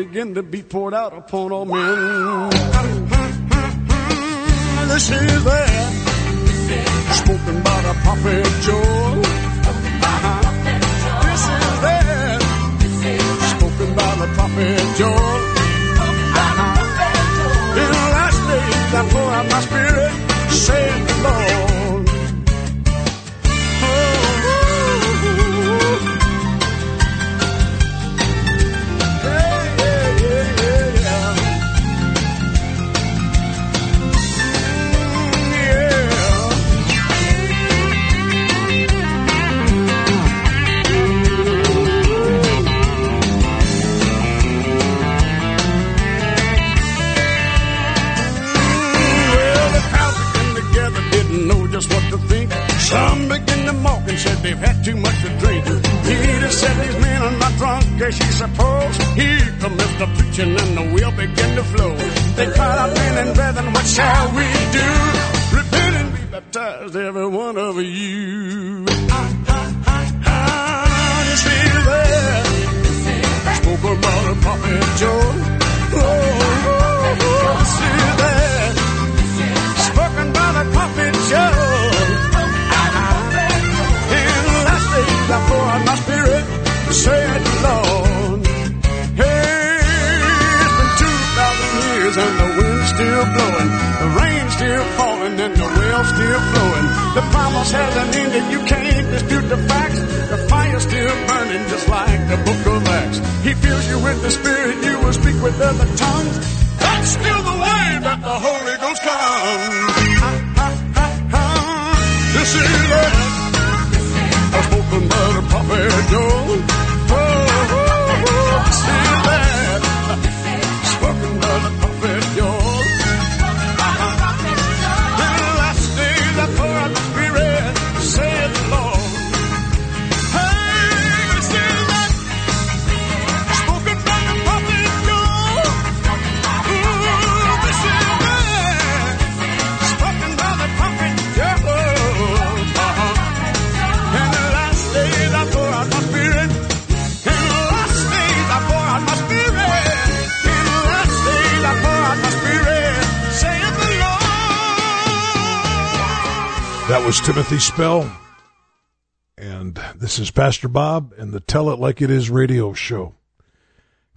Began to be poured out upon all men. This is that spoken by the prophet Joel. This is that spoken by the prophet Joel. In the last days I pour out my spirit, saith the Lord. They've had too much to drink. Peter said these men are not drunk as you suppose. Here comes the preaching and the wheel began to flow. They cried out, men and brethren, what shall we do? Repent and be baptized, every one of you. Ah, fills you with the Spirit, you will speak with other tongues. That's still the way that the Holy Ghost comes. Was Timothy Spell. And this is Pastor Bob and the Tell It Like It Is radio show.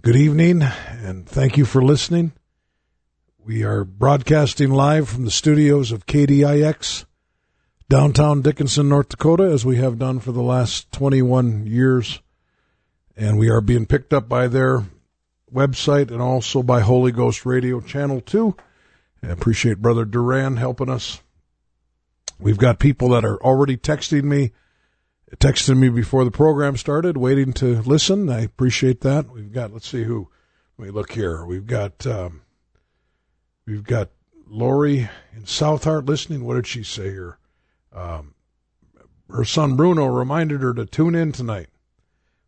Good evening and thank you for listening. We are broadcasting live from the studios of KDIX, downtown Dickinson, North Dakota, as we have done for the last 21 years. And we are being picked up by their website and also by Holy Ghost Radio Channel 2. I appreciate Brother Duran helping us. We've got people that are already texting me, texting me before the program started, waiting to listen. I appreciate that. We've got, let's see who, let me look here. We've got, um, we've got Lori in South Heart listening. What did she say here? Um, her son Bruno reminded her to tune in tonight.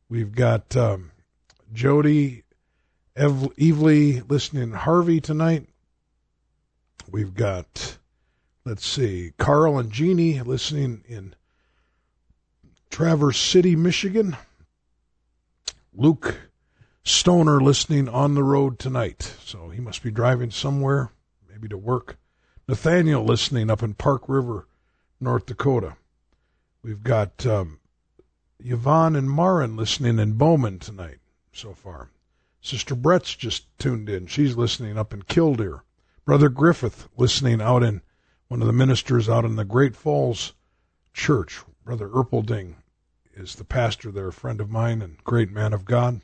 We've got um, Jody Ev- Evely listening Harvey tonight. We've got, let's see, Carl and Jeannie listening in Traverse City, Michigan. Luke Stoner listening on the road tonight. So he must be driving somewhere, maybe to work. Nathaniel listening up in Park River, North Dakota. We've got um, Yvonne and Marin listening in Bowman tonight so far. Sister Brett's just tuned in. She's listening up in Killdeer. Brother Griffith listening out in one of the ministers out in the Great Falls church. Brother Erpelding is the pastor there, a friend of mine and great man of God.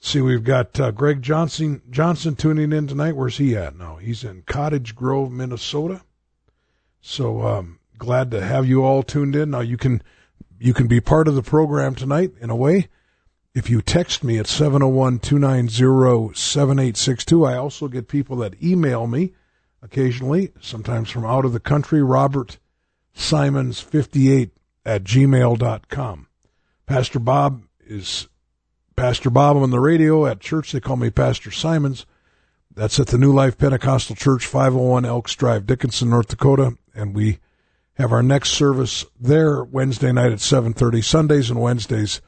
See, we've got uh, Greg Johnson Johnson tuning in tonight. Where's he at now? He's in Cottage Grove, Minnesota. So um, glad to have you all tuned in. Now you can you can be part of the program tonight in a way. If you text me at 701-290-7862, I also get people that email me occasionally, sometimes from out of the country, Robert Simons 58 at gmail.com. Pastor Bob is Pastor Bob on the radio at church. They call me Pastor Simons. That's at the New Life Pentecostal Church, 501 Elks Drive, Dickinson, North Dakota. And we have our next service there Wednesday night at 7.30. Sundays and Wednesdays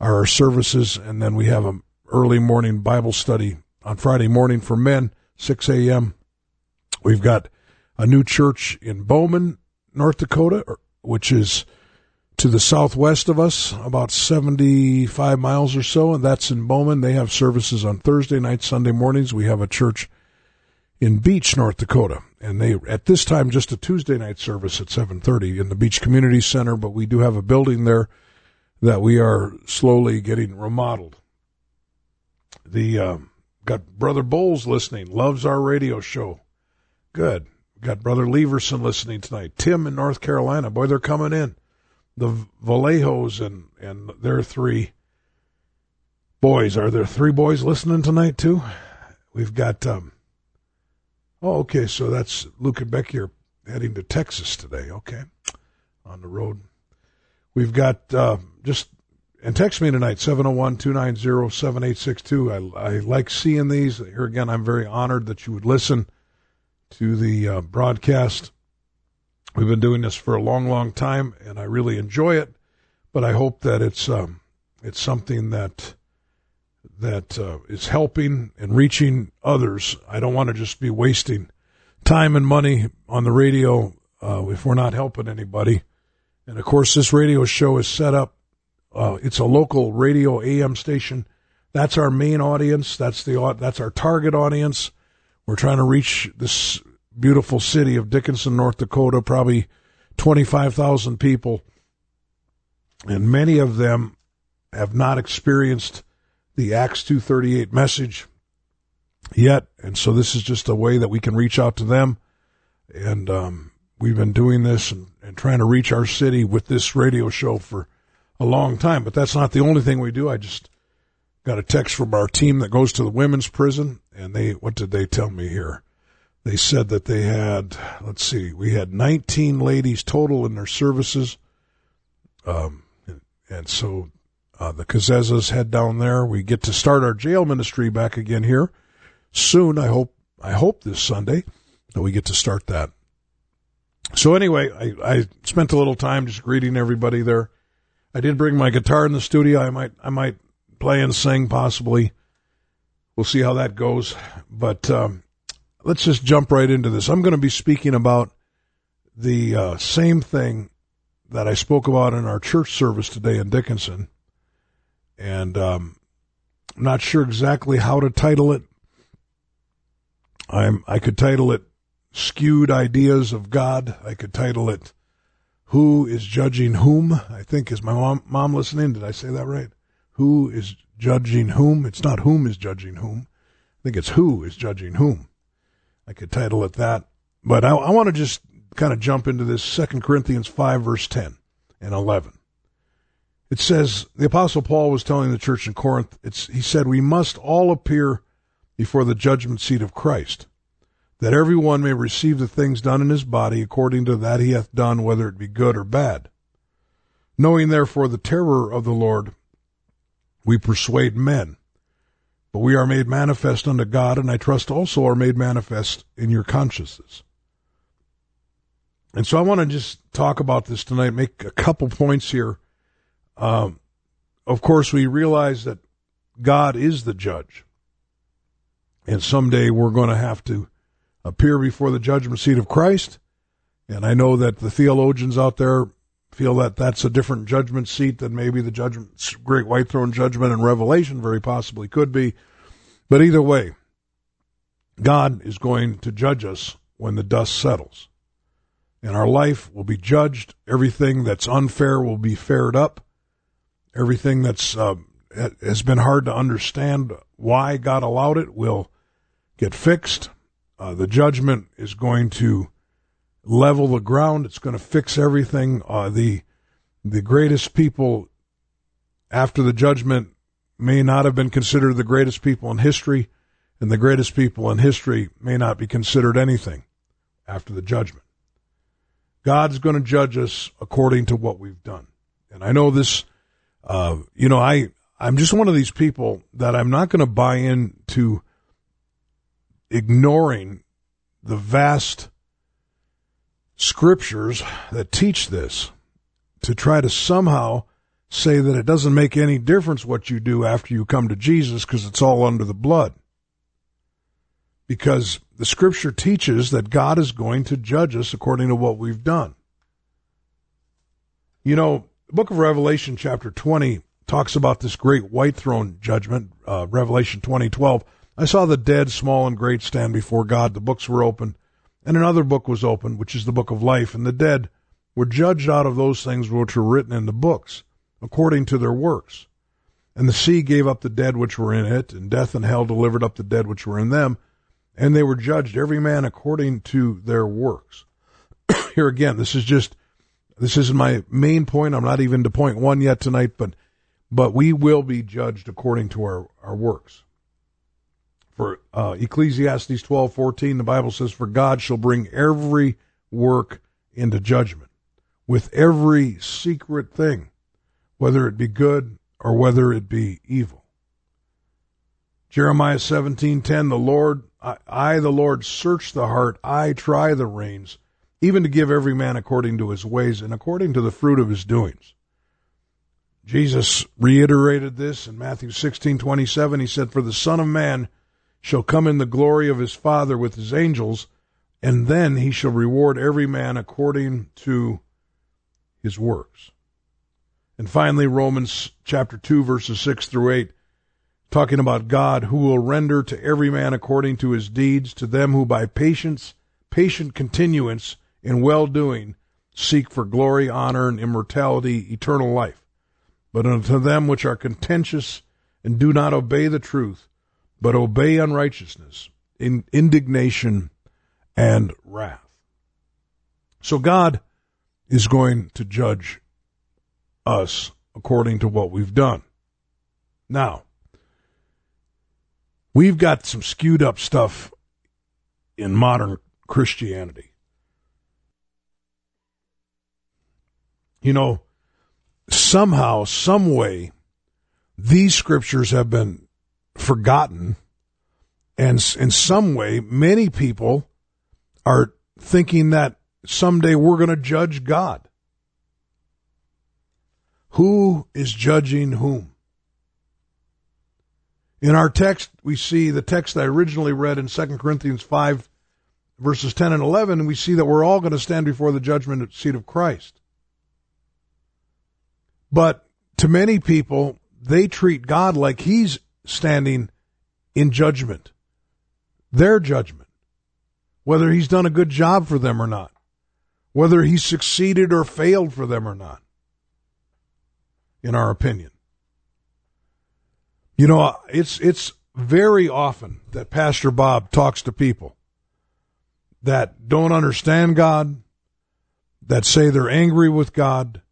are our services. And then we have an early morning Bible study on Friday morning for men, 6 a.m. We've got a new church in Bowman, North Dakota, which is to the southwest of us, about 75 miles or so, and that's in Bowman. They have services on Thursday night, Sunday mornings. We have a church in Beach, North Dakota, and they at this time just a Tuesday night service at 7:30 in the Beach Community Center, but we do have a building there that we are slowly getting remodeled. The uh, got Brother Bowles listening, loves our radio show. Good. Got Brother Leverson listening tonight. Tim in North Carolina. Boy, they're coming in. The Vallejos and, and their three boys. Are there three boys listening tonight, too? We've got. Um, oh, okay. So that's Luke and Becky are heading to Texas today. Okay. On the road. We've got uh, just. And text me tonight, 701 290 7862. I like seeing these. Here again, I'm very honored that you would listen to the uh, broadcast. We've been doing this for a long, long time, and I really enjoy it. But I hope that it's um, it's something that that uh, is helping and reaching others. I don't want to just be wasting time and money on the radio uh, if we're not helping anybody. And of course, this radio show is set up. Uh, it's a local radio AM station. That's our main audience. That's the that's our target audience. We're trying to reach this beautiful city of Dickinson, North Dakota, probably 25,000 people. And many of them have not experienced the Acts 238 message yet. And so this is just a way that we can reach out to them. And um, we've been doing this and, and trying to reach our city with this radio show for a long time. But that's not the only thing we do. I just got a text from our team that goes to the women's prison. And they, what did they tell me here? They said that they had, let's see, we had 19 ladies total in their services. Um, and so uh, the Kazezas head down there. We get to start our jail ministry back again here soon. I hope, I hope this Sunday that we get to start that. So anyway, I, I spent a little time just greeting everybody there. I did bring my guitar in the studio. I might, I might play and sing possibly. We'll see how that goes. But, um, let's just jump right into this. I'm going to be speaking about the uh, same thing that I spoke about in our church service today in Dickinson. And um, I'm not sure exactly how to title it. I'm I could title it skewed ideas of God. I could title it who is judging whom. I think is my mom, mom listening. Did I say that right? Who is judging whom? It's not whom is judging whom. I think it's who is judging whom. I could title it that. But I, I want to just kind of jump into this Second Corinthians 5, verse 10 and 11. It says, the Apostle Paul was telling the church in Corinth, it's, he said, We must all appear before the judgment seat of Christ, that every one may receive the things done in his body according to that he hath done, whether it be good or bad. Knowing therefore the terror of the Lord, we persuade men. But we are made manifest unto God, and I trust also are made manifest in your consciences. And so I want to just talk about this tonight, make a couple points here. Um, of course, we realize that God is the judge. And someday we're going to have to appear before the judgment seat of Christ. And I know that the theologians out there feel that that's a different judgment seat than maybe the judgment, great white throne judgment and Revelation very possibly could be. But either way, God is going to judge us when the dust settles. and our life will be judged. Everything that's unfair will be faired up. Everything that's uh, has been hard to understand why God allowed it will get fixed. Uh, the judgment is going to level the ground. It's going to fix everything. Uh, the the greatest people after the judgment may not have been considered the greatest people in history, and the greatest people in history may not be considered anything after the judgment. God's going to judge us according to what we've done. And I know this, uh, you know, I, I'm just one of these people that I'm not going to buy into ignoring the vast scriptures that teach this to try to somehow say that it doesn't make any difference what you do after you come to Jesus because it's all under the blood. Because the scripture teaches that God is going to judge us according to what we've done. You know, the book of Revelation, chapter 20, talks about this great white throne judgment, uh, Revelation 2012. I saw the dead, small and great, stand before God. The books were open, and another book was opened, which is the book of life, and the dead were judged out of those things which were written in the books, according to their works. And the sea gave up the dead which were in it, and death and hell delivered up the dead which were in them, and they were judged every man according to their works. Here again, this is just this isn't my main point. I'm not even to point one yet tonight, but but we will be judged according to our, our works. For uh, Ecclesiastes twelve fourteen, the Bible says, For God shall bring every work into judgment with every secret thing, whether it be good or whether it be evil. Jeremiah seventeen ten, the Lord, I, I the Lord search the heart, I try the reins, even to give every man according to his ways and according to the fruit of his doings. Jesus reiterated this in Matthew sixteen twenty seven. He said, For the Son of Man shall come in the glory of his Father with his angels, and then he shall reward every man according to his works. And finally, Romans chapter 2, verses 6 through 8, talking about God who will render to every man according to his deeds, to them who by patience, patient continuance in well doing seek for glory, honor, and immortality, eternal life. But unto them which are contentious and do not obey the truth, but obey unrighteousness, in indignation and wrath. So God is going to judge us according to what we've done. Now, we've got some skewed up stuff in modern Christianity. You know, somehow, some way, these scriptures have been forgotten. And in some way, many people are thinking that someday we're going to judge God. Who is judging whom? In our text, we see the text I originally read in 2 Corinthians 5, verses 10 and 11, and we see that we're all going to stand before the judgment seat of Christ. But to many people, they treat God like he's standing in judgment, their judgment, whether he's done a good job for them or not, whether he succeeded or failed for them or not, in our opinion. You know, it's, it's very often that Pastor Bob talks to people that don't understand God, that say they're angry with God,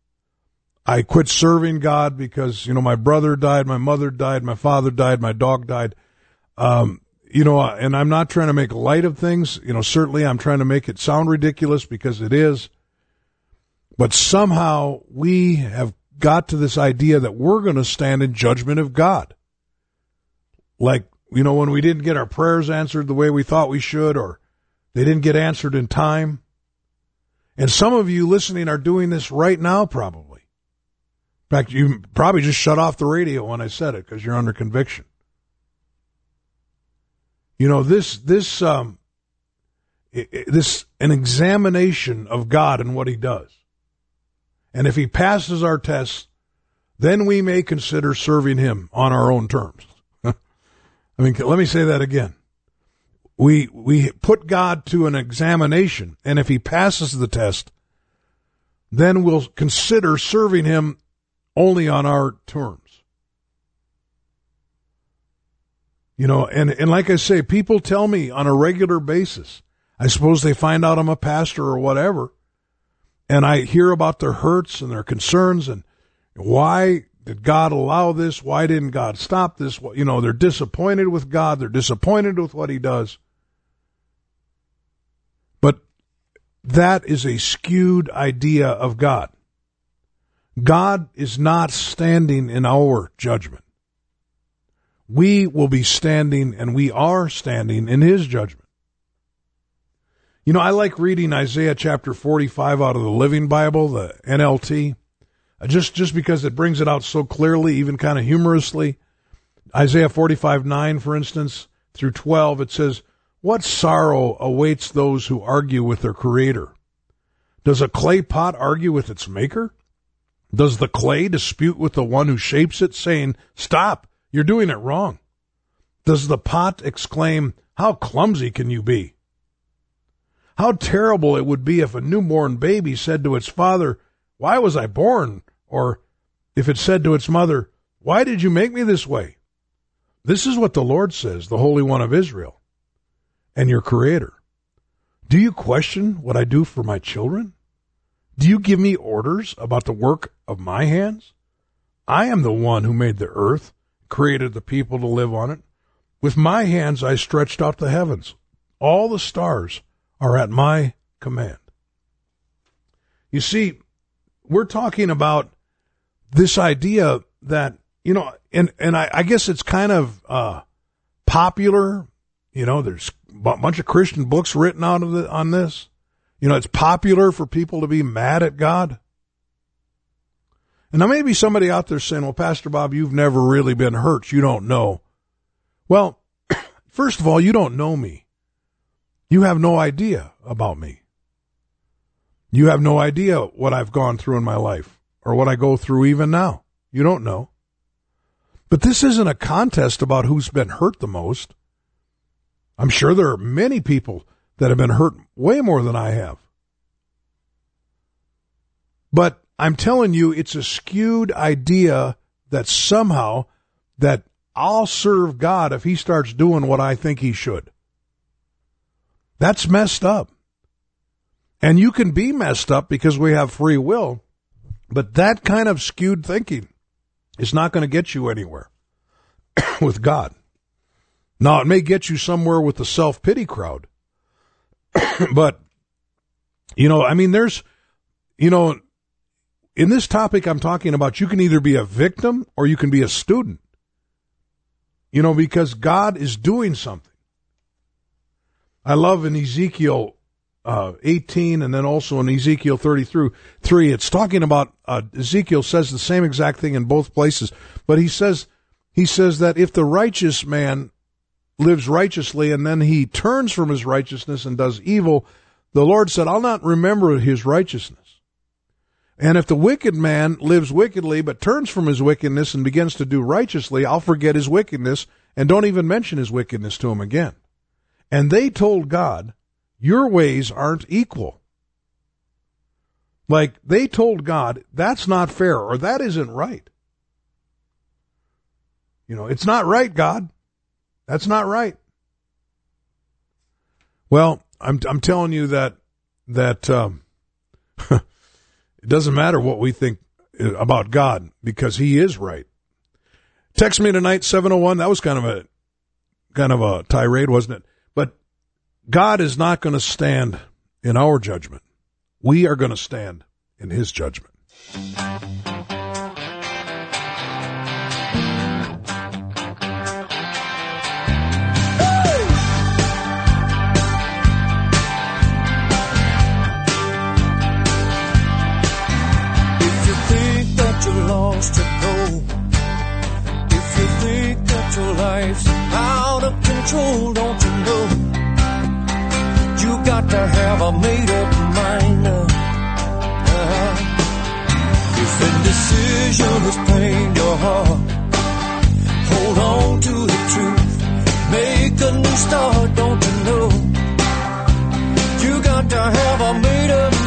I quit serving God because, you know, my brother died, my mother died, my father died, my dog died. Um, you know, and I'm not trying to make light of things. You know, certainly I'm trying to make it sound ridiculous because it is. But somehow we have got to this idea that we're going to stand in judgment of God. Like, you know, when we didn't get our prayers answered the way we thought we should, or they didn't get answered in time. And some of you listening are doing this right now, probably. In fact, you probably just shut off the radio when I said it because you're under conviction. You know this this um, this an examination of God and what He does, and if He passes our tests, then we may consider serving Him on our own terms. I mean, let me say that again. We, we put God to an examination, and if he passes the test, then we'll consider serving him only on our terms. You know, and, and like I say, people tell me on a regular basis, I suppose they find out I'm a pastor or whatever, and I hear about their hurts and their concerns and why did God allow this? Why didn't God stop this? You know, they're disappointed with God. They're disappointed with what he does. But that is a skewed idea of God. God is not standing in our judgment. We will be standing and we are standing in his judgment. You know, I like reading Isaiah chapter 45 out of the Living Bible, the NLT, uh, just, just because it brings it out so clearly, even kind of humorously. Isaiah 45 9, for instance, through 12, it says, What sorrow awaits those who argue with their creator? Does a clay pot argue with its maker? Does the clay dispute with the one who shapes it, saying, Stop, you're doing it wrong? Does the pot exclaim, How clumsy can you be? How terrible it would be if a newborn baby said to its father, Why was I born? Or if it said to its mother, Why did you make me this way? This is what the Lord says, the Holy One of Israel, and your Creator. Do you question what I do for my children? Do you give me orders about the work of my hands? I am the one who made the earth, created the people to live on it. With my hands I stretched out the heavens. All the stars are at my command. You see, we're talking about this idea that, you know, and, and I, I guess it's kind of, uh, popular. You know, there's a bunch of Christian books written out of the, on this. You know, it's popular for people to be mad at God. And now maybe somebody out there saying, well, Pastor Bob, you've never really been hurt. You don't know. Well, first of all, you don't know me. You have no idea about me. You have no idea what I've gone through in my life or what I go through even now. You don't know. But this isn't a contest about who's been hurt the most. I'm sure there are many people that have been hurt way more than I have. But I'm telling you, it's a skewed idea that somehow that I'll serve God if he starts doing what I think he should. That's messed up. And you can be messed up because we have free will, but that kind of skewed thinking is not going to get you anywhere with God. Now, it may get you somewhere with the self pity crowd, but, you know, I mean, there's, you know, in this topic I'm talking about, you can either be a victim or you can be a student. You know, because God is doing something. I love in Ezekiel uh, 18 and then also in Ezekiel 33, three, it's talking about, uh, Ezekiel says the same exact thing in both places, but he says, he says that if the righteous man lives righteously and then he turns from his righteousness and does evil, the Lord said, I'll not remember his righteousness. And if the wicked man lives wickedly but turns from his wickedness and begins to do righteously, I'll forget his wickedness and don't even mention his wickedness to him again. And they told God, Your ways aren't equal. Like they told God, That's not fair or that isn't right. You know, it's not right, God. That's not right. Well, I'm I'm telling you that that um, it doesn't matter what we think about God because He is right. Text me tonight seven oh one. That was kind of a kind of a tirade, wasn't it? But God is not going to stand in our judgment. We are going to stand in His judgment. your life's out of control, don't you know? You got to have a made up mind. Uh, uh-huh. If indecision has pained your heart, hold on to the truth. Make a new start, don't you know? You got to have a made up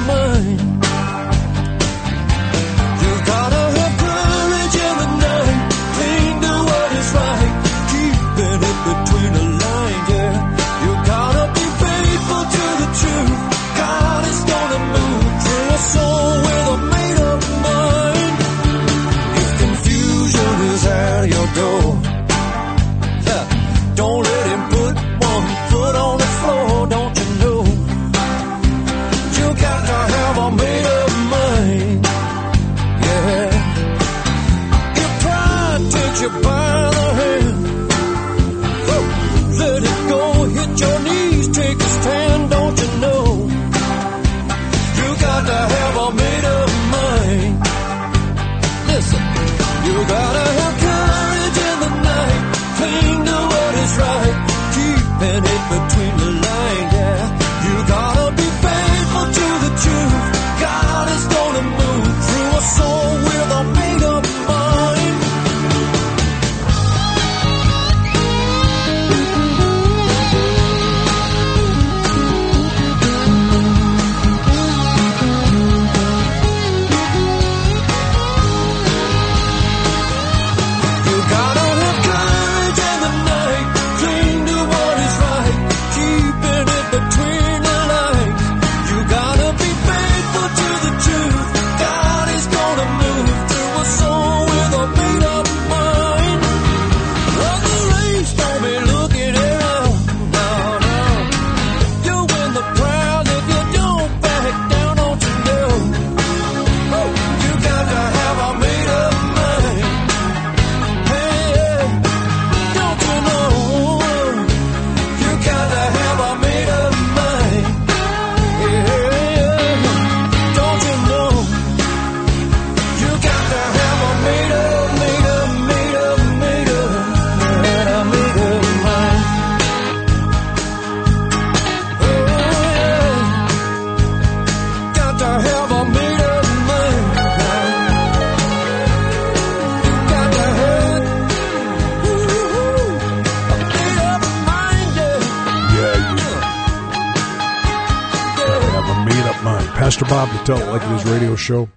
Pastor Bob, the Tell It Like It Is radio show.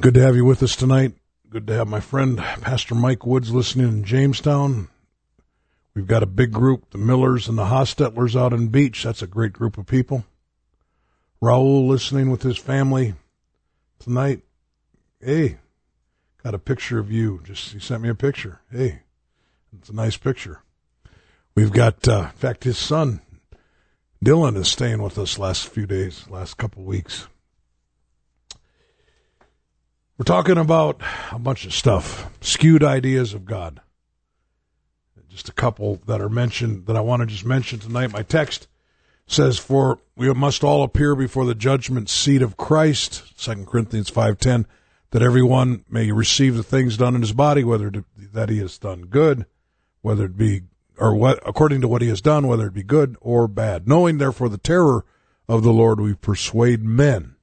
Good to have you with us tonight. Good to have my friend Pastor Mike Woods listening in Jamestown. We've got a big group, the Millers and the Hostetlers out in Beach. That's a great group of people. Raul listening with his family tonight. Hey, got a picture of you. Just he sent me a picture. Hey, it's a nice picture. We've got, uh, in fact, his son Dylan is staying with us last few days, last couple weeks. We're talking about a bunch of stuff, skewed ideas of God. Just a couple that are mentioned that I want to just mention tonight. My text says, "For we must all appear before the judgment seat of Christ." Second Corinthians five ten, that everyone may receive the things done in his body, whether that he has done good, whether it be or what according to what he has done, whether it be good or bad. Knowing therefore the terror of the Lord, we persuade men.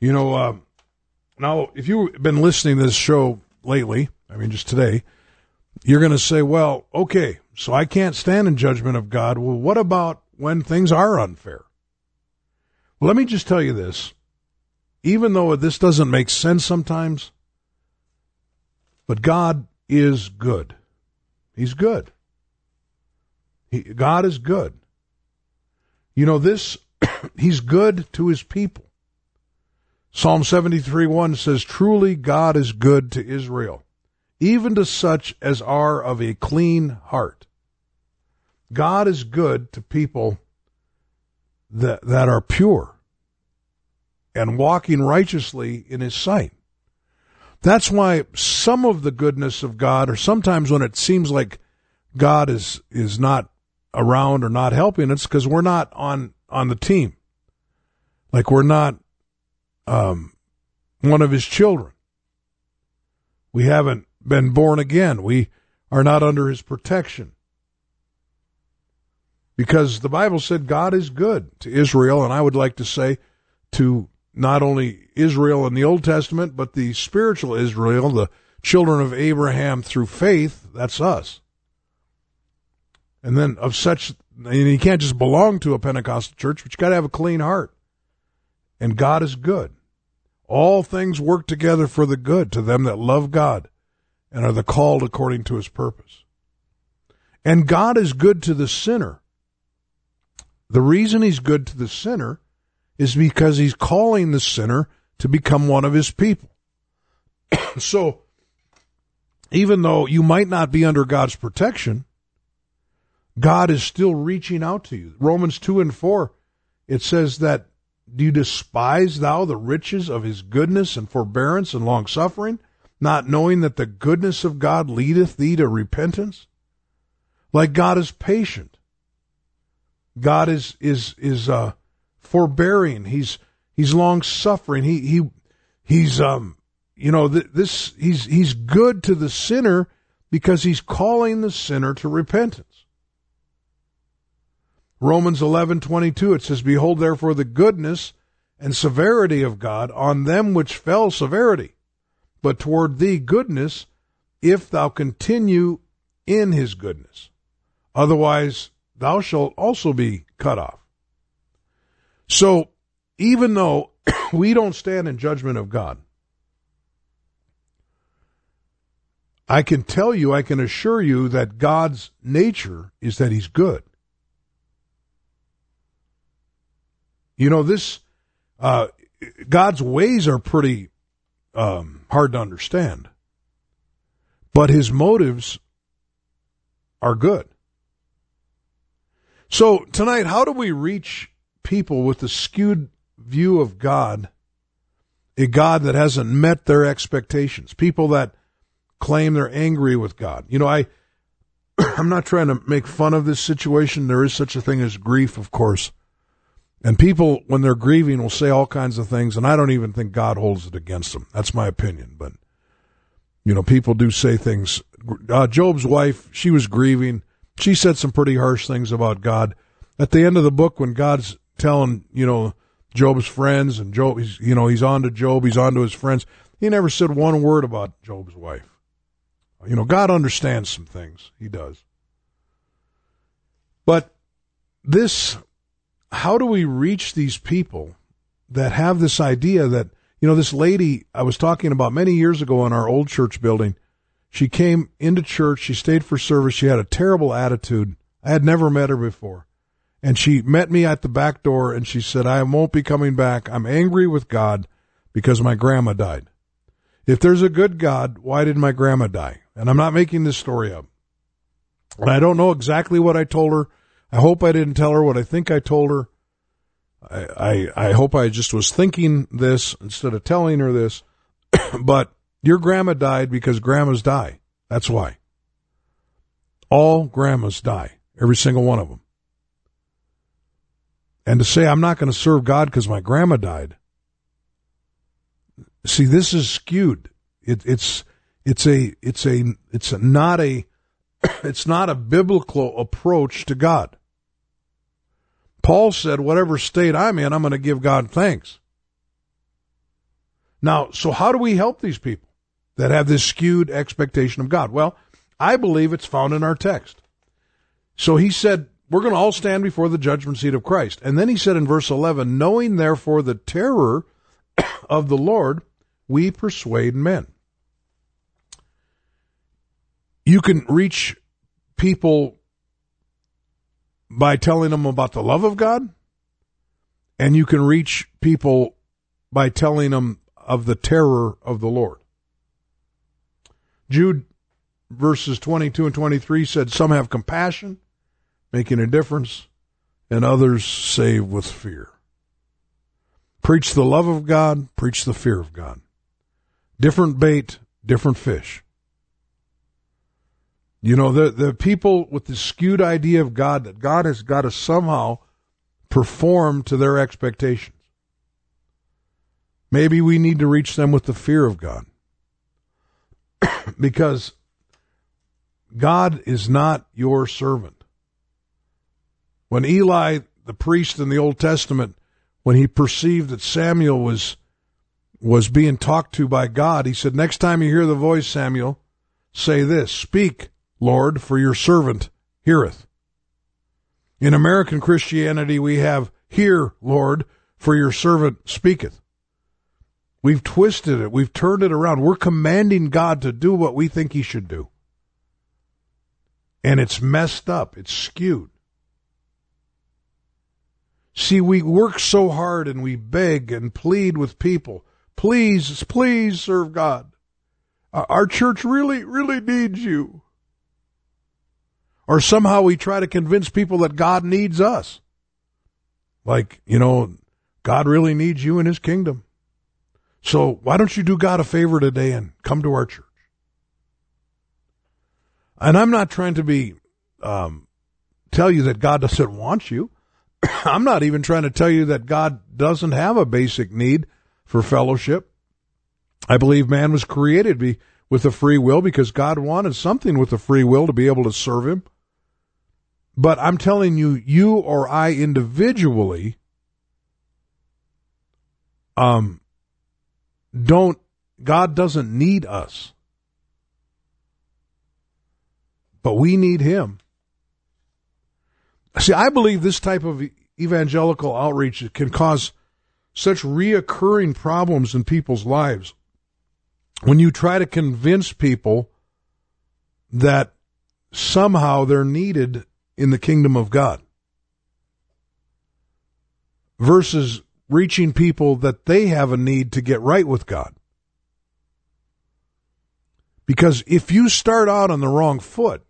You know, uh, now if you've been listening to this show lately, I mean just today, you're going to say, well, okay, so I can't stand in judgment of God. Well, what about when things are unfair? Well, let me just tell you this. Even though this doesn't make sense sometimes, but God is good. He's good. God is good. You know, this, He's good to His people. Psalm 73 1 says, Truly God is good to Israel, even to such as are of a clean heart. God is good to people that, that are pure and walking righteously in His sight. That's why some of the goodness of God, or sometimes when it seems like God is, is not around or not helping us because we're not on on the team. Like we're not um, one of his children. We haven't been born again. We are not under his protection. Because the Bible said God is good to Israel, and I would like to say to not only Israel in the Old Testament, but the spiritual Israel, the children of Abraham through faith, that's us. And then of such, and you can't just belong to a Pentecostal church, but you got to have a clean heart. And God is good. All things work together for the good to them that love God and are the called according to his purpose. And God is good to the sinner. The reason he's good to the sinner is because he's calling the sinner to become one of his people. so, even though you might not be under God's protection, God is still reaching out to you. Romans 2 and 4, it says that, Do you despise thou the riches of his goodness and forbearance and long suffering, not knowing that the goodness of God leadeth thee to repentance? Like God is patient. God is, is, is, uh, forbearing. He's, he's long suffering. He, he, he's, um, you know, th- this, he's, he's good to the sinner because he's calling the sinner to repentance. Romans 11:22 it says behold therefore the goodness and severity of God on them which fell severity but toward thee goodness if thou continue in his goodness. Otherwise thou shalt also be cut off. So even though we don't stand in judgment of God I can tell you I can assure you that God's nature is that he's good You know, this, uh, God's ways are pretty um, hard to understand, but his motives are good. So, tonight, how do we reach people with a skewed view of God, a God that hasn't met their expectations, people that claim they're angry with God? You know, I. I'm not trying to make fun of this situation. There is such a thing as grief, of course. And people, when they're grieving, will say all kinds of things, and I don't even think God holds it against them. That's my opinion. But, you know, people do say things. Uh, Job's wife, she was grieving. She said some pretty harsh things about God. At the end of the book, when God's telling, you know, Job's friends and Job, he's, you know, he's on to Job, he's on to his friends, he never said one word about Job's wife. You know, God understands some things. He does. But this how do we reach these people that have this idea that, you know, this lady I was talking about many years ago in our old church building, she came into church, she stayed for service, she had a terrible attitude. I had never met her before. And she met me at the back door and she said, I won't be coming back. I'm angry with God because my grandma died. If there's a good God, why did my grandma die? And I'm not making this story up. And I don't know exactly what I told her. I hope I didn't tell her what I think I told her. I, I, I hope I just was thinking this instead of telling her this. but your grandma died because grandmas die. That's why. All grandmas die. Every single one of them. And to say I'm not going to serve God because my grandma died. See, this is skewed. It, it's it's a it's a it's a, not a it's not a biblical approach to God. Paul said, "Whatever state I'm in, I'm going to give God thanks." Now, so how do we help these people that have this skewed expectation of God? Well, I believe it's found in our text. So he said, we're going to all stand before the judgment seat of Christ. And then he said in verse 11, knowing therefore the terror of the Lord, we persuade men. You can reach people by telling them about the love of God, and you can reach people by telling them of the terror of the Lord. Jude verses 22 and 23 said, Some have compassion, making a difference, and others save with fear. Preach the love of God, preach the fear of God. Different bait, different fish. You know, the, the people with the skewed idea of God that God has got to somehow perform to their expectations. Maybe we need to reach them with the fear of God. because God is not your servant. When Eli, the priest in the Old Testament, when he perceived that Samuel was was being talked to by God, he said, Next time you hear the voice, Samuel, say this Speak, Lord, for your servant heareth. In American Christianity, we have, Hear, Lord, for your servant speaketh. We've twisted it. We've turned it around. We're commanding God to do what we think he should do. And it's messed up. It's skewed. See, we work so hard and we beg and plead with people. Please, please serve God. Our church really, really needs you. Or somehow we try to convince people that God needs us. Like, you know, God really needs you in his kingdom. So why don't you do God a favor today and come to our church? And I'm not trying to be, um, tell you that God doesn't want you. I'm not even trying to tell you that God doesn't have a basic need for fellowship. I believe man was created be, with a free will because God wanted something with a free will to be able to serve him. But I'm telling you, you or I individually, um, don't, God doesn't need us. But we need Him. See, I believe this type of evangelical outreach can cause such reoccurring problems in people's lives. When you try to convince people that somehow they're needed in the kingdom of God versus reaching people that they have a need to get right with God. Because if you start out on the wrong foot,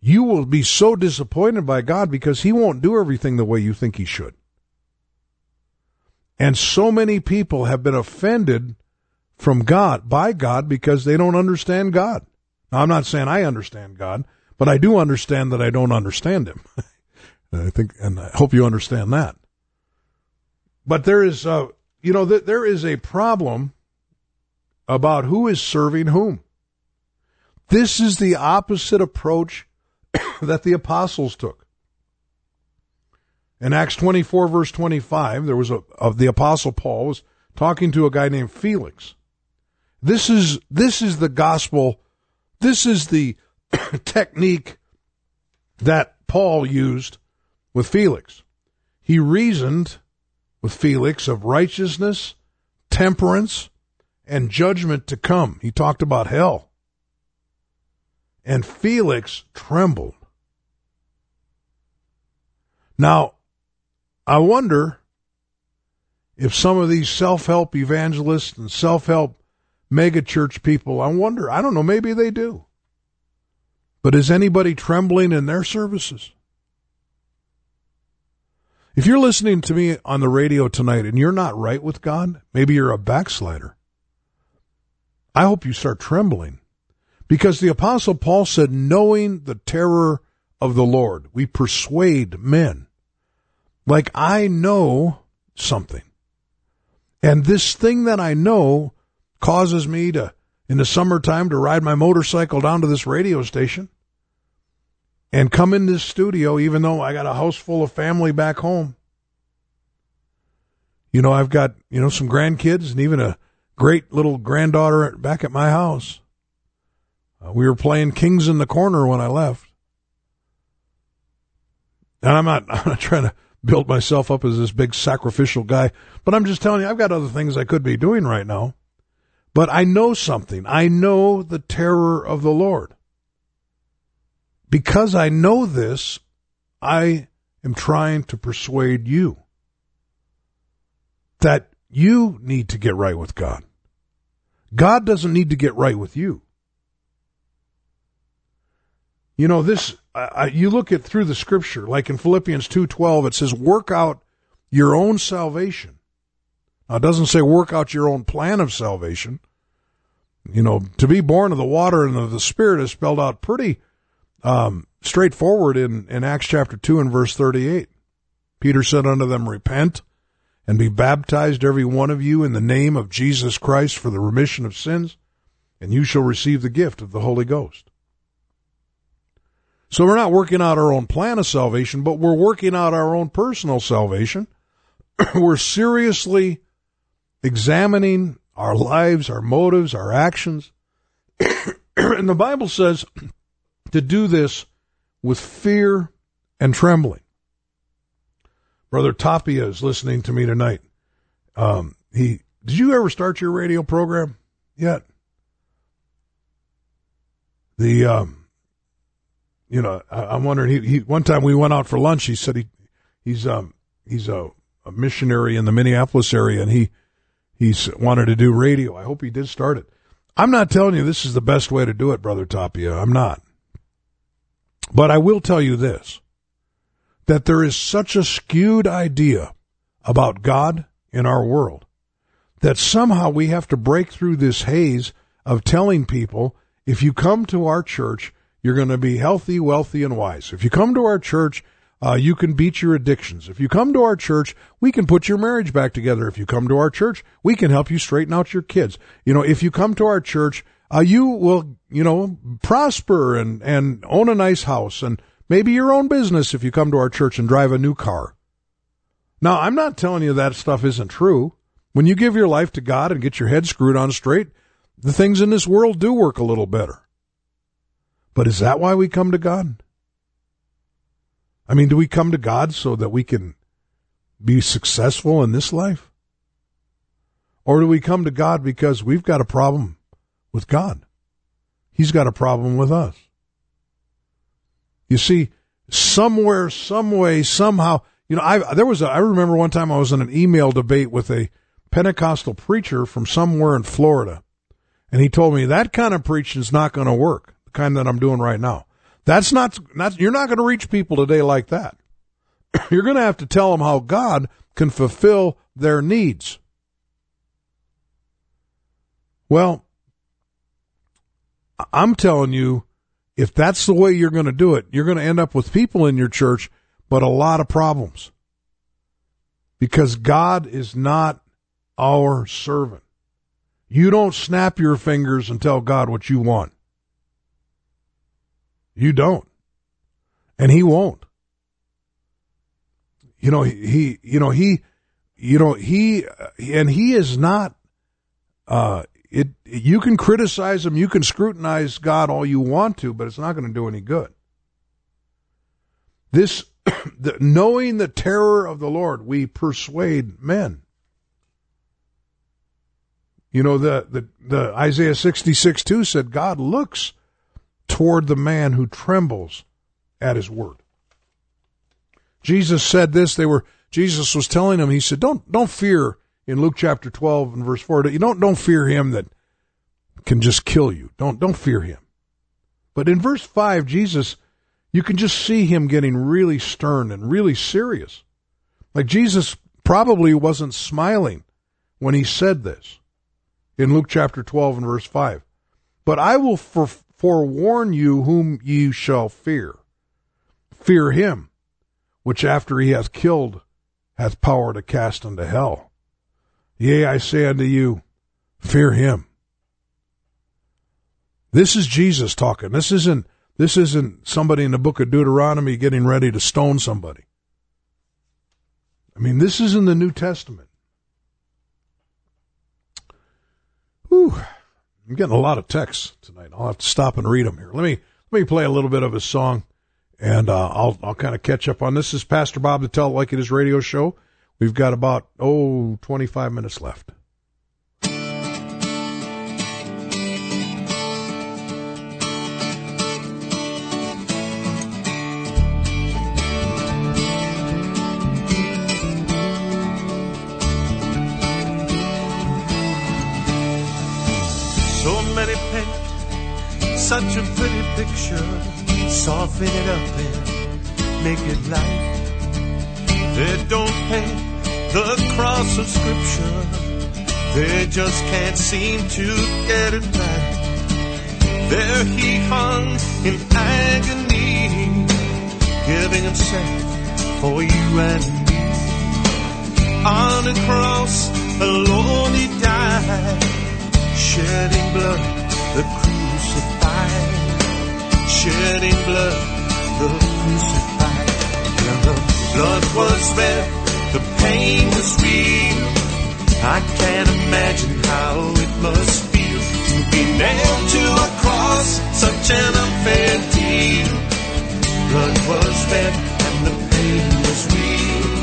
you will be so disappointed by God because He won't do everything the way you think He should. And so many people have been offended from God, by God, because they don't understand God. Now, I'm not saying I understand God, but I do understand that I don't understand Him. I think, and I hope you understand that. But there is, uh, you know, th- there is a problem about who is serving whom. This is the opposite approach that the apostles took. In Acts 24 verse 25, there was a, of the apostle Paul was talking to a guy named Felix. This is, this is the gospel. This is the technique that Paul used with Felix. he reasoned with Felix of righteousness, temperance, and judgment to come. He talked about hell. And Felix trembled. Now, I wonder if some of these self help evangelists and self help megachurch people, I wonder, I don't know, maybe they do. But is anybody trembling in their services? If you're listening to me on the radio tonight and you're not right with God, maybe you're a backslider. I hope you start trembling. Because the apostle Paul said, knowing the terror of the Lord, we persuade men. Like I know something. And this thing that I know causes me to, in the summertime, to ride my motorcycle down to this radio station and come in this studio, even though I got a house full of family back home. You know, I've got, you know, some grandkids and even a great little granddaughter back at my house. Uh, we were playing Kings in the Corner when I left. And I'm not, I'm not trying to build myself up as this big sacrificial guy, but I'm just telling you, I've got other things I could be doing right now. But I know something. I know the terror of the Lord. Because I know this, I am trying to persuade you that you need to get right with God. God doesn't need to get right with you. You know this. You look at through the scripture, like in Philippians two twelve, it says, "Work out your own salvation." Now, it doesn't say work out your own plan of salvation. You know, to be born of the water and of the Spirit is spelled out pretty um, straightforward in, in Acts chapter 2 and verse 38. Peter said unto them, Repent and be baptized every one of you in the name of Jesus Christ for the remission of sins, and you shall receive the gift of the Holy Ghost. So we're not working out our own plan of salvation, but we're working out our own personal salvation. we're seriously examining our lives, our motives, our actions. and the Bible says to do this with fear and trembling. Brother Tapia is listening to me tonight. Um, he did you ever start your radio program yet? The um, you know, I, am wondering. He, he one time we went out for lunch. He said he he's um he's a, a missionary in the Minneapolis area, and he he's wanted to do radio. I hope he did start it. I'm not telling you this is the best way to do it, brother Tapia. I'm not. But I will tell you this that there is such a skewed idea about God in our world that somehow we have to break through this haze of telling people if you come to our church, you're going to be healthy, wealthy, and wise. If you come to our church, uh, you can beat your addictions. If you come to our church, we can put your marriage back together. If you come to our church, we can help you straighten out your kids. You know, if you come to our church, uh, you will, you know, prosper and, and own a nice house and maybe your own business if you come to our church and drive a new car. Now, I'm not telling you that stuff isn't true. When you give your life to God and get your head screwed on straight, the things in this world do work a little better. But is that why we come to God? I mean, do we come to God so that we can be successful in this life? Or do we come to God because we've got a problem with God. He's got a problem with us. You see, somewhere, some way, somehow, you know, I there was a, I remember one time I was in an email debate with a Pentecostal preacher from somewhere in Florida, and he told me that kind of preaching is not going to work. The kind that I'm doing right now. That's not, not you're not going to reach people today like that. you're going to have to tell them how God can fulfill their needs. Well, I'm telling you, if that's the way you're going to do it, you're going to end up with people in your church, but a lot of problems. Because God is not our servant. You don't snap your fingers and tell God what you want. You don't. And he won't. You know, he, you know, he, you know, he, and he is not, uh, it you can criticize him, you can scrutinize God all you want to, but it's not going to do any good. This the, knowing the terror of the Lord, we persuade men. You know, the, the, the Isaiah 66 2 said, God looks toward the man who trembles at his word. Jesus said this, they were, Jesus was telling them, he said, don't, don't fear in Luke chapter 12 and verse 4, you don't, don't fear him that can just kill you. Don't, don't fear him. But in verse 5, Jesus, you can just see him getting really stern and really serious. Like Jesus probably wasn't smiling when he said this in Luke chapter 12 and verse 5. But I will for, forewarn you whom ye shall fear. Fear him, which after he hath killed hath power to cast into hell. Yea, I say unto you, fear him. This is Jesus talking. This isn't this isn't somebody in the book of Deuteronomy getting ready to stone somebody. I mean, this is in the New Testament. Whew. I'm getting a lot of texts tonight. I'll have to stop and read them here. Let me let me play a little bit of his song, and uh, I'll I'll kind of catch up on this. this. Is Pastor Bob to Tell It Like It Is radio show? We've got about oh 25 minutes left. Such a pretty picture. Soften it up and make it light. They don't paint the cross of scripture. They just can't seem to get it right. There he hung in agony, giving himself for you and me. On a cross alone he died, shedding blood, the shedding blood, the crucified. When the blood was red, the pain was real. I can't imagine how it must feel to be nailed to a cross, such an unfair deal. Blood was red and the pain was real.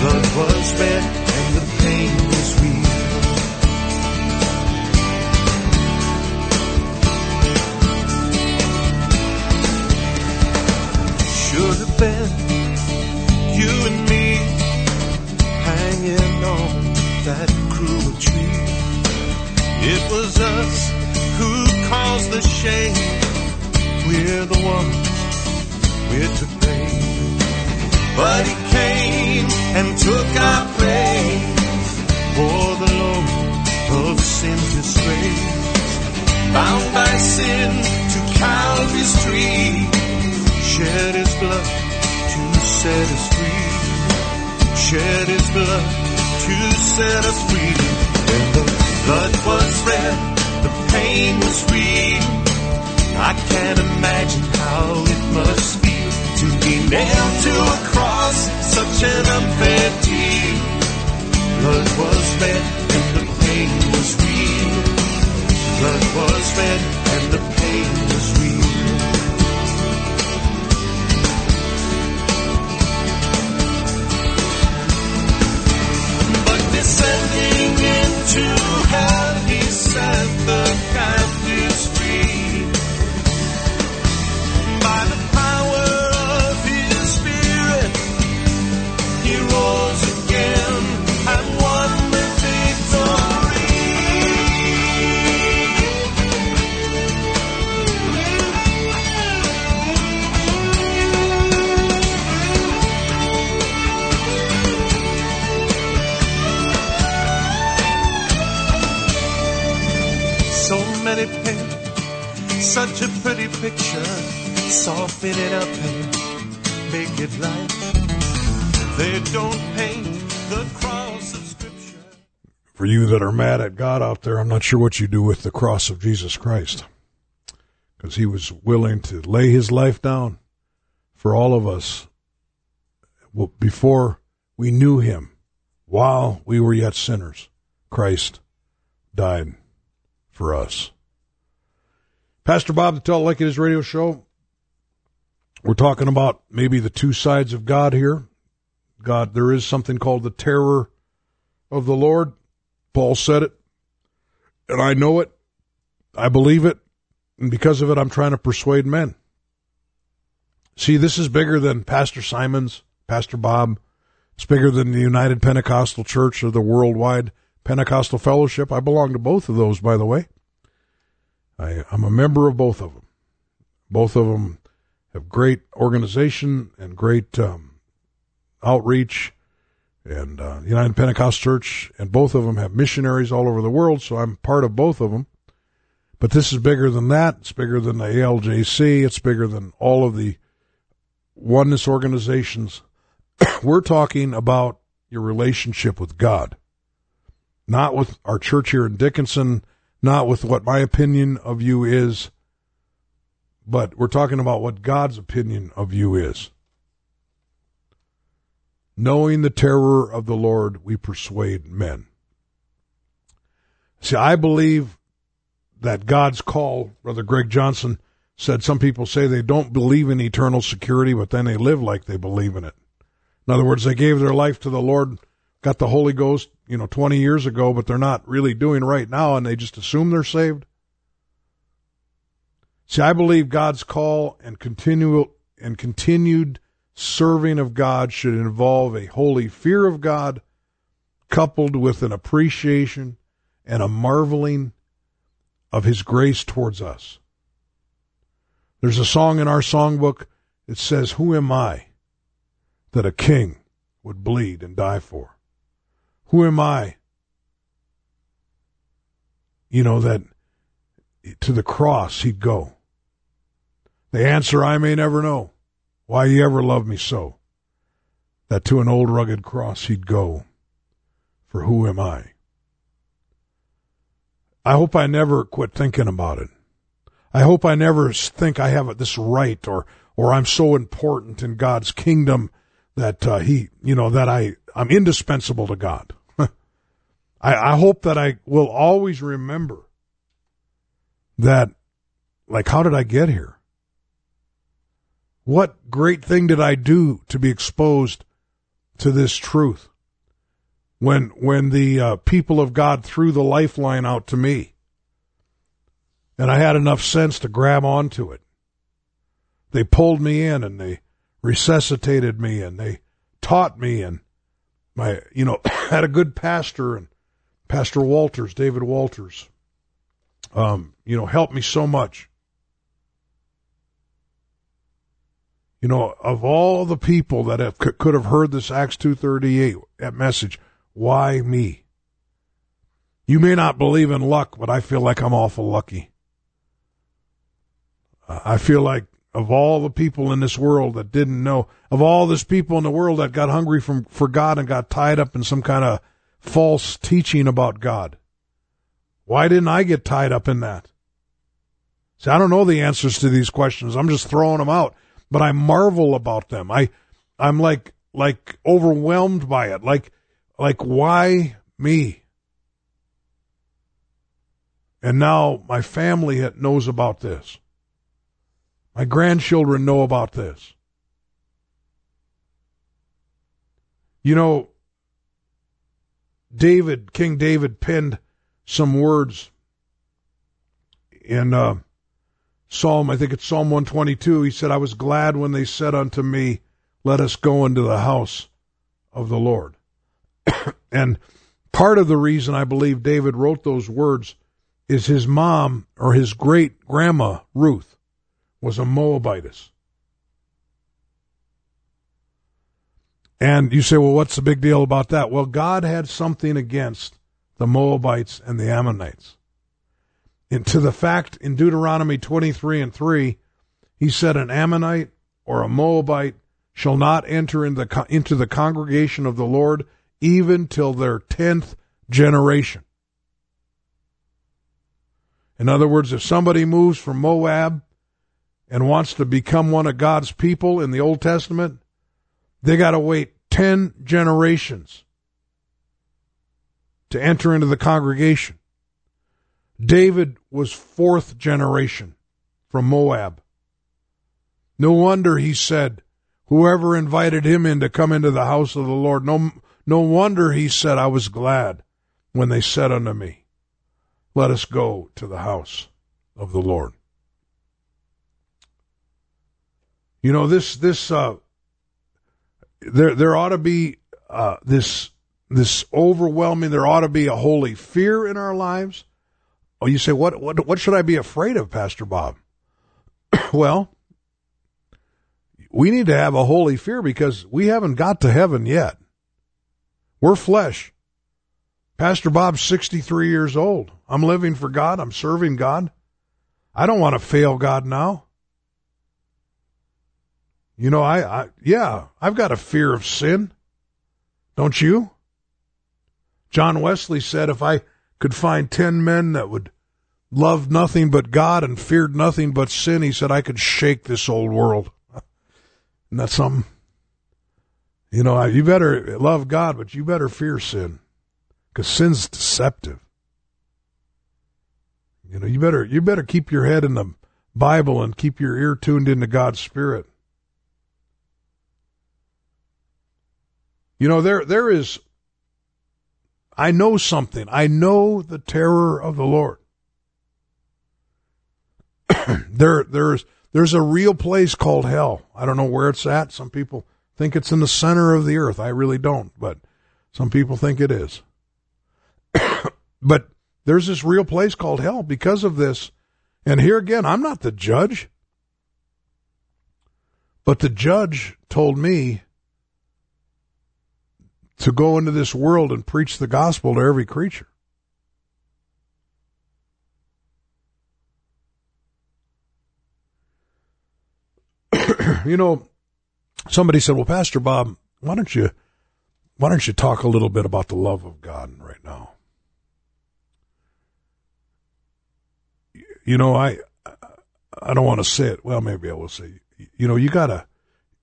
Blood was red and the pain should have been you and me hanging on that cruel tree. It was us who caused the shame. We're the ones we're to blame. But he came and took our place for the load of sin's disgrace. Bound by sin to Calvary's tree shed his blood to set us free. Shed his blood to set us free. When the blood was red, the pain was real. I can't imagine how it must feel to be nailed to a cross, such an unfair deal. Blood was red and the pain was real. Blood was red and the pain descending into hell, he set the captives free. Such a pretty picture, soften it up and make it light. They don't paint the cross of scripture. For you that are mad at God out there, I'm not sure what you do with the cross of Jesus Christ. Because he was willing to lay his life down for all of us before we knew him, while we were yet sinners. Christ died for us. Pastor Bob, the Tell Like It Is radio show. We're talking about maybe the two sides of God here. God, there is something called the terror of the Lord. Paul said it, and I know it. I believe it. And because of it, I'm trying to persuade men. See, this is bigger than Pastor Simons, Pastor Bob. It's bigger than the United Pentecostal Church or the Worldwide Pentecostal Fellowship. I belong to both of those, by the way. I, I'm a member of both of them. Both of them have great organization and great um, outreach and uh, United Pentecost Church, and both of them have missionaries all over the world, so I'm part of both of them. But this is bigger than that. It's bigger than the ALJC. It's bigger than all of the oneness organizations. We're talking about your relationship with God, not with our church here in Dickinson, not with what my opinion of you is, but we're talking about what God's opinion of you is. Knowing the terror of the Lord, we persuade men. See, I believe that God's call, Brother Greg Johnson said some people say they don't believe in eternal security, but then they live like they believe in it. In other words, they gave their life to the Lord, got the Holy Ghost, you know, 20 years ago, but they're not really doing right now, and they just assume they're saved. See, I believe God's call and continual and continued serving of God should involve a holy fear of God coupled with an appreciation and a marveling of his grace towards us. There's a song in our songbook that says, Who am I that a king would bleed and die for? Who am I? You know, that to the cross he'd go. The answer I may never know. Why he ever loved me so. That to an old rugged cross he'd go. For who am I? I hope I never quit thinking about it. I hope I never think I have this right or, or I'm so important in God's kingdom that uh, he, you know, that I, I'm indispensable to God. I, I hope that I will always remember that, like, how did I get here? What great thing did I do to be exposed to this truth? when when the uh, people of God threw the lifeline out to me, and I had enough sense to grab onto it. They pulled me in and they resuscitated me and they taught me and my you know had a good pastor and Pastor Walters, David Walters, um, you know, helped me so much. You know, of all the people that have, could have heard this Acts two thirty eight message, why me? You may not believe in luck, but I feel like I'm awful lucky. I feel like of all the people in this world that didn't know, of all this people in the world that got hungry from, for God and got tied up in some kind of false teaching about God, why didn't I get tied up in that? See, I don't know the answers to these questions. I'm just throwing them out, but I marvel about them. I, I'm like, like overwhelmed by it. Like, like, why me? And now my family knows about this. My grandchildren know about this. You know, David, King David penned some words in uh, Psalm, I think it's Psalm 122. He said, I was glad when they said unto me, Let us go into the house of the Lord. and part of the reason I believe David wrote those words is his mom or his great grandma, Ruth, was a Moabitess. And you say, well, what's the big deal about that? Well, God had something against the Moabites and the Ammonites. And to the fact in Deuteronomy 23 and 3, he said, an Ammonite or a Moabite shall not enter the, into the congregation of the Lord even till their 10th generation. In other words, if somebody moves from Moab and wants to become one of God's people in the Old Testament, they got to wait 10 generations to enter into the congregation. David was fourth generation from Moab. No wonder he said, whoever invited him in to come into the house of the Lord, no, no wonder he said, I was glad when they said unto me, let us go to the house of the Lord. You know, this, this, uh, there, there ought to be, uh, this, this overwhelming, there ought to be a holy fear in our lives. Oh, you say, what, what, what should I be afraid of, Pastor Bob? well, we need to have a holy fear because we haven't got to heaven yet. We're flesh. Pastor Bob's 63 years old. I'm living for God. I'm serving God. I don't want to fail God now. You know, I, I, yeah, I've got a fear of sin. Don't you? John Wesley said if I could find 10 men that would love nothing but God and feared nothing but sin, he said I could shake this old world. And that's that something? You know, you better love God, but you better fear sin because sin's deceptive. You know, you better, you better keep your head in the Bible and keep your ear tuned into God's Spirit. You know, there there is I know something. I know the terror of the Lord. there there's there's a real place called hell. I don't know where it's at. Some people think it's in the center of the earth. I really don't, but some people think it is. but there's this real place called hell because of this. And here again, I'm not the judge. But the judge told me to go into this world and preach the gospel to every creature. you know, somebody said, "Well, Pastor Bob, why don't you why don't you talk a little bit about the love of God right now?" You know, I I don't want to say it. Well, maybe I will say. You know, you got to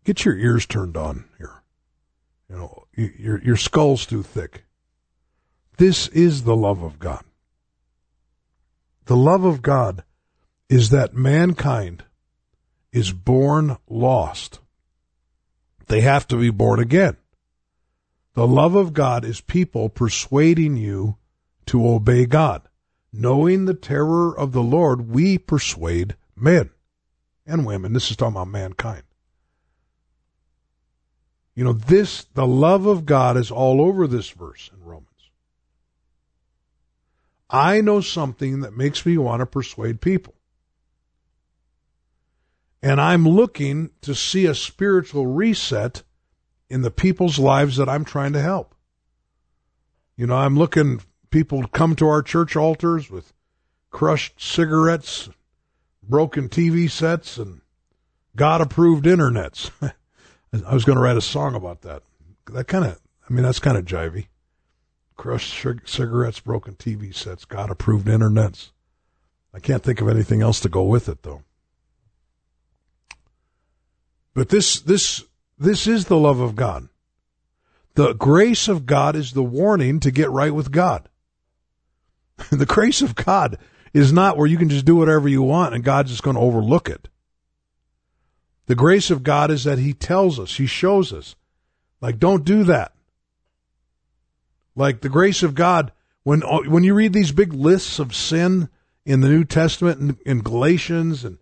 get your ears turned on here. You know, your your skull's too thick. This is the love of God. The love of God is that mankind is born lost. They have to be born again. The love of God is people persuading you to obey God. Knowing the terror of the Lord, we persuade men and women. This is talking about mankind. You know, this, the love of God is all over this verse in Romans. I know something that makes me want to persuade people. And I'm looking to see a spiritual reset in the people's lives that I'm trying to help. You know, I'm looking, people come to our church altars with crushed cigarettes, broken TV sets, and God approved internets. I was going to write a song about that. That kind of, I mean, that's kind of jivey. Crushed cigarettes, broken TV sets, God approved internets. I can't think of anything else to go with it, though. But this, this, this is the love of God. The grace of God is the warning to get right with God. the grace of God is not where you can just do whatever you want and God's just going to overlook it. The grace of God is that He tells us, He shows us. Like, don't do that. Like the grace of God, when when you read these big lists of sin in the New Testament and in, Galatians, and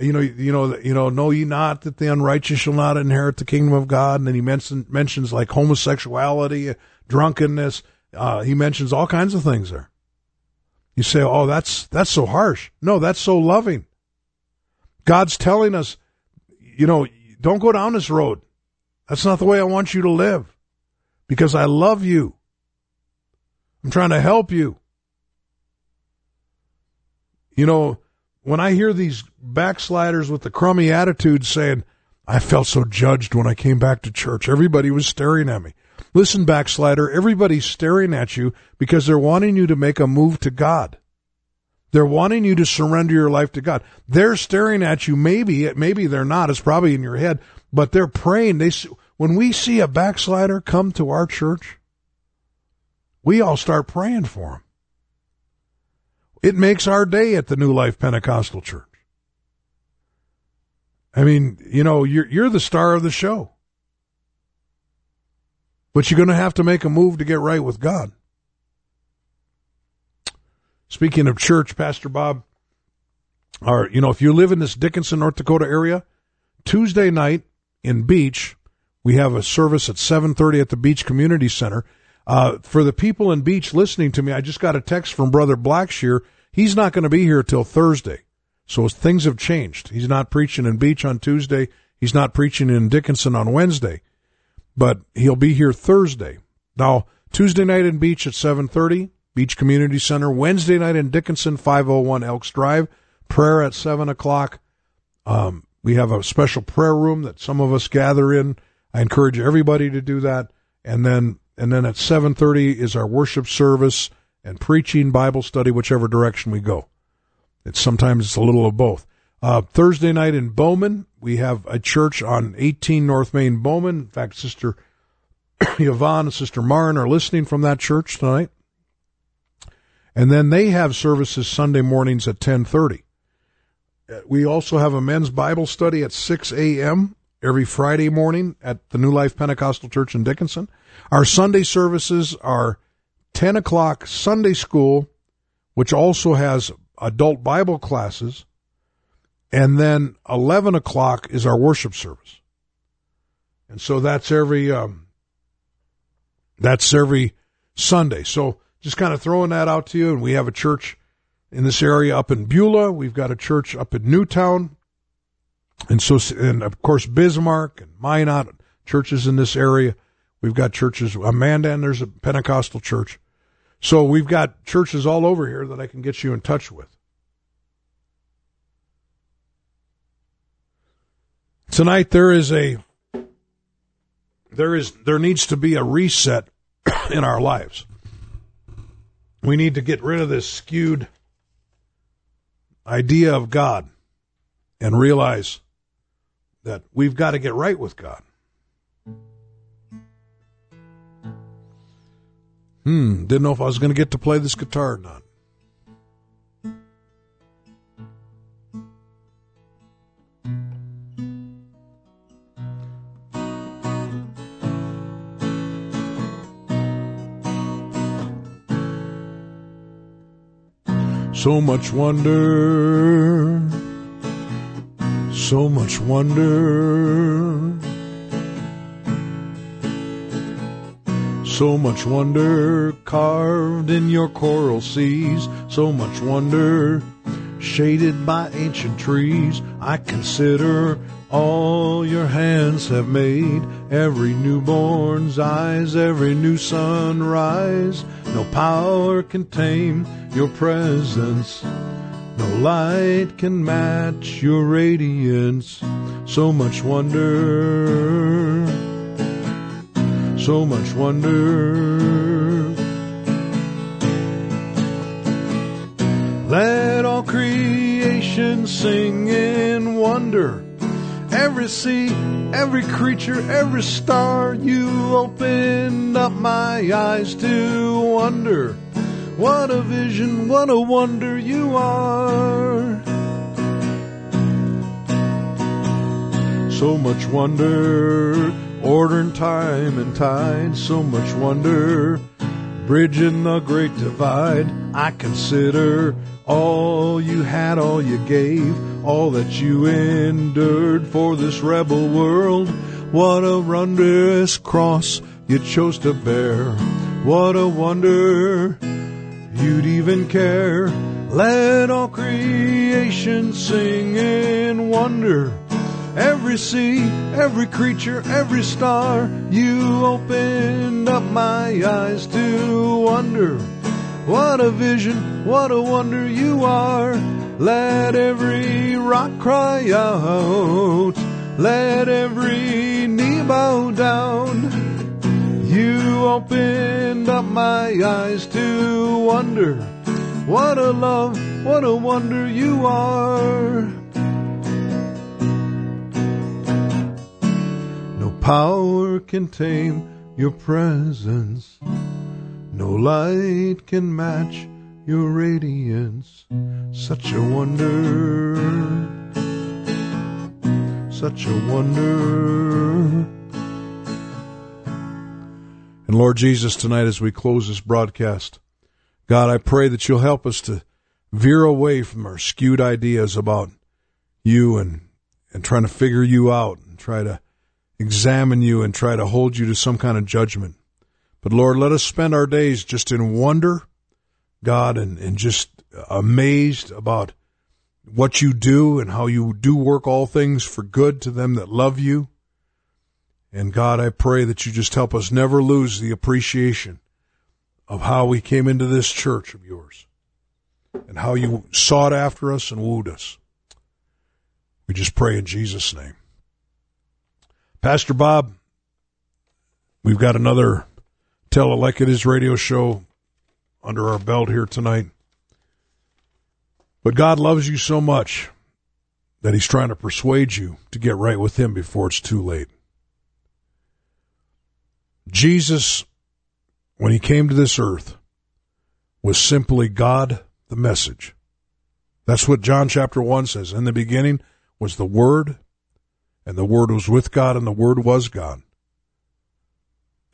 you know, you know, you know, know ye not that the unrighteous shall not inherit the kingdom of God, and then he mentions mentions like homosexuality, drunkenness. Uh, he mentions all kinds of things there. You say, "Oh, that's that's so harsh." No, that's so loving. God's telling us you know, don't go down this road. That's not the way I want you to live because I love you. I'm trying to help you. You know, when I hear these backsliders with the crummy attitude saying, I felt so judged when I came back to church. Everybody was staring at me. Listen, backslider, everybody's staring at you because they're wanting you to make a move to God. They're wanting you to surrender your life to God. They're staring at you. Maybe, maybe they're not. It's probably in your head, but they're praying. They, when we see a backslider come to our church, we all start praying for him. It makes our day at the New Life Pentecostal Church. I mean, you know, you're you're the star of the show. But you're going to have to make a move to get right with God. Speaking of church, Pastor Bob, or you know, if you live in this Dickinson, North Dakota area, Tuesday night in Beach, we have a service at 7:30 at the Beach Community Center. Uh, for the people in Beach listening to me, I just got a text from Brother Blackshear. He's not going to be here till Thursday. So things have changed. He's not preaching in Beach on Tuesday. He's not preaching in Dickinson on Wednesday, but he'll be here Thursday. Now, Tuesday night in Beach at 7:30, Beach Community Center. Wednesday night in Dickinson, 501 Elks Drive. Prayer at 7 o'clock. Um, we have a special prayer room that some of us gather in. I encourage everybody to do that. And then, and then at 7:30 is our worship service and preaching, Bible study, whichever direction we go. It's sometimes it's a little of both. Uh, Thursday night in Bowman, we have a church on 18 North Main Bowman. In fact, Sister Yvonne and Sister Marin are listening from that church tonight. And then they have services Sunday mornings at 1030. Uh, we also have a men's Bible study at 6 a.m. every Friday morning at the New Life Pentecostal Church in Dickinson. Our Sunday services are 10 o'clock Sunday school, which also has adult Bible classes, and then 11 o'clock is our worship service. And so that's every, um, that's every Sunday. So just kind of throwing that out to you. And we have a church in this area up in Beulah. We've got a church up in New Town. And so, and of course, Bismarck and Minot, churches in this area. We've got churches, Amanda, and there's a Pentecostal church. So we've got churches all over here that I can get you in touch with. Tonight there is a there is there needs to be a reset in our lives. We need to get rid of this skewed idea of God and realize that we've got to get right with God. Hmm, didn't know if I was going to get to play this guitar or not. So much wonder, so much wonder. So much wonder carved in your coral seas, so much wonder shaded by ancient trees. I consider all your hands have made, every newborn's eyes, every new sunrise. No power can tame your presence. No light can match your radiance. So much wonder so much wonder. Let all creation sing in wonder. Every sea, every creature, every star, you opened up my eyes to wonder. What a vision, what a wonder you are. So much wonder ordering time and tide, so much wonder, bridging the great divide. I consider all you had, all you gave, all that you endured for this rebel world. What a wondrous cross you chose to bear. What a wonder you'd even care. Let all creation sing in wonder Every sea, every creature, every star, you opened up my eyes to wonder. What a vision, what a wonder you are. Let every rock cry out. Let every knee bow down. You opened up my eyes to wonder. What a love, what a wonder you are. No power can tame your presence. No light can match your radiance. Such a wonder. such a wonder. And Lord Jesus, tonight as we close this broadcast, God, I pray that you'll help us to veer away from our skewed ideas about you and, and trying to figure you out and try to examine you and try to hold you to some kind of judgment. But Lord, let us spend our days just in wonder, God, and, and just amazed about what you do and how you do work all things for good to them that love you. And God, I pray that you just help us never lose the appreciation of how we came into this church of yours and how you sought after us and wooed us. We just pray in Jesus' name. Pastor Bob, we've got another Tell It Like It Is radio show under our belt here tonight. But God loves you so much that He's trying to persuade you to get right with Him before it's too late. Jesus, when He came to this earth, was simply God the message. That's what John chapter 1 says. In the beginning was the Word, and the Word was with God, and the Word was God.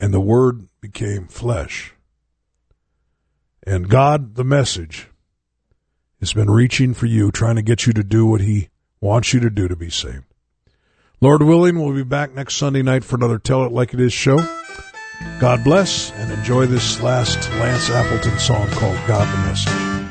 And the Word became flesh. And God, the message, has been reaching for you, trying to get you to do what He wants you to do to be saved. Lord willing, we'll be back next Sunday night for another Tell It Like It Is show. God bless and enjoy this last Lance Appleton song called God the Message.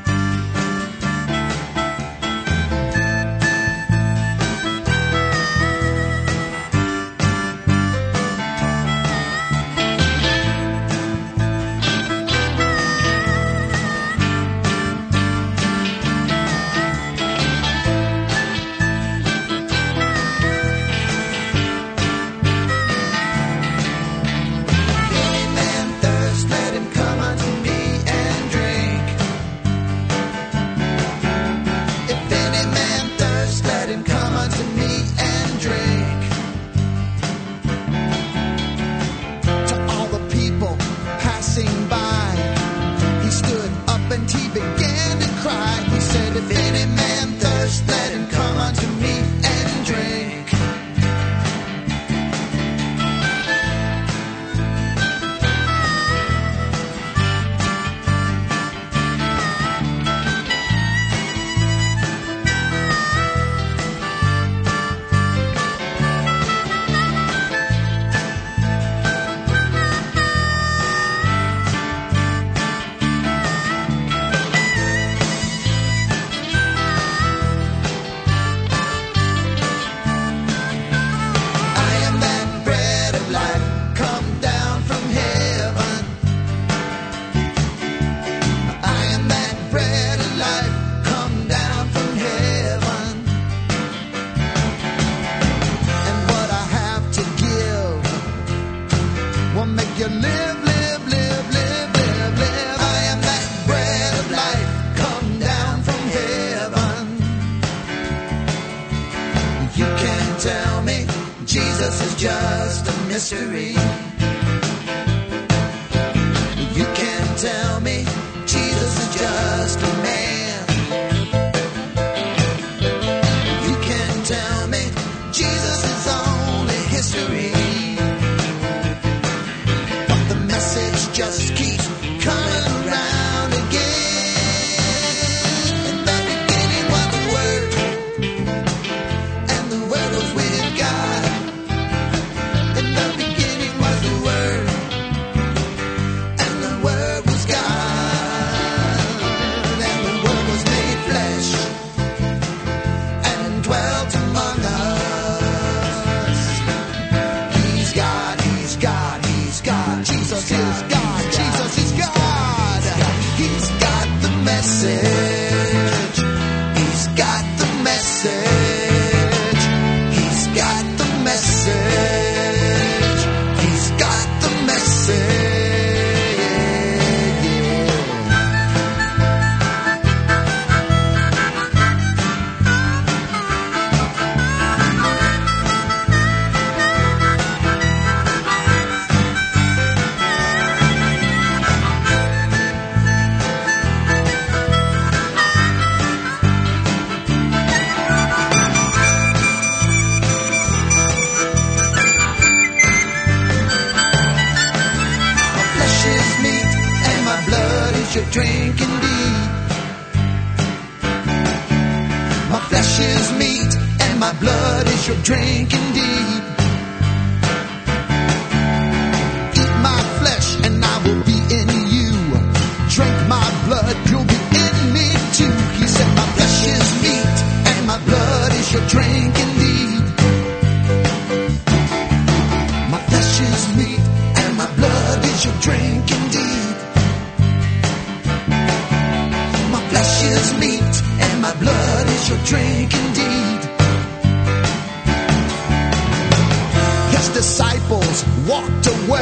Walked away.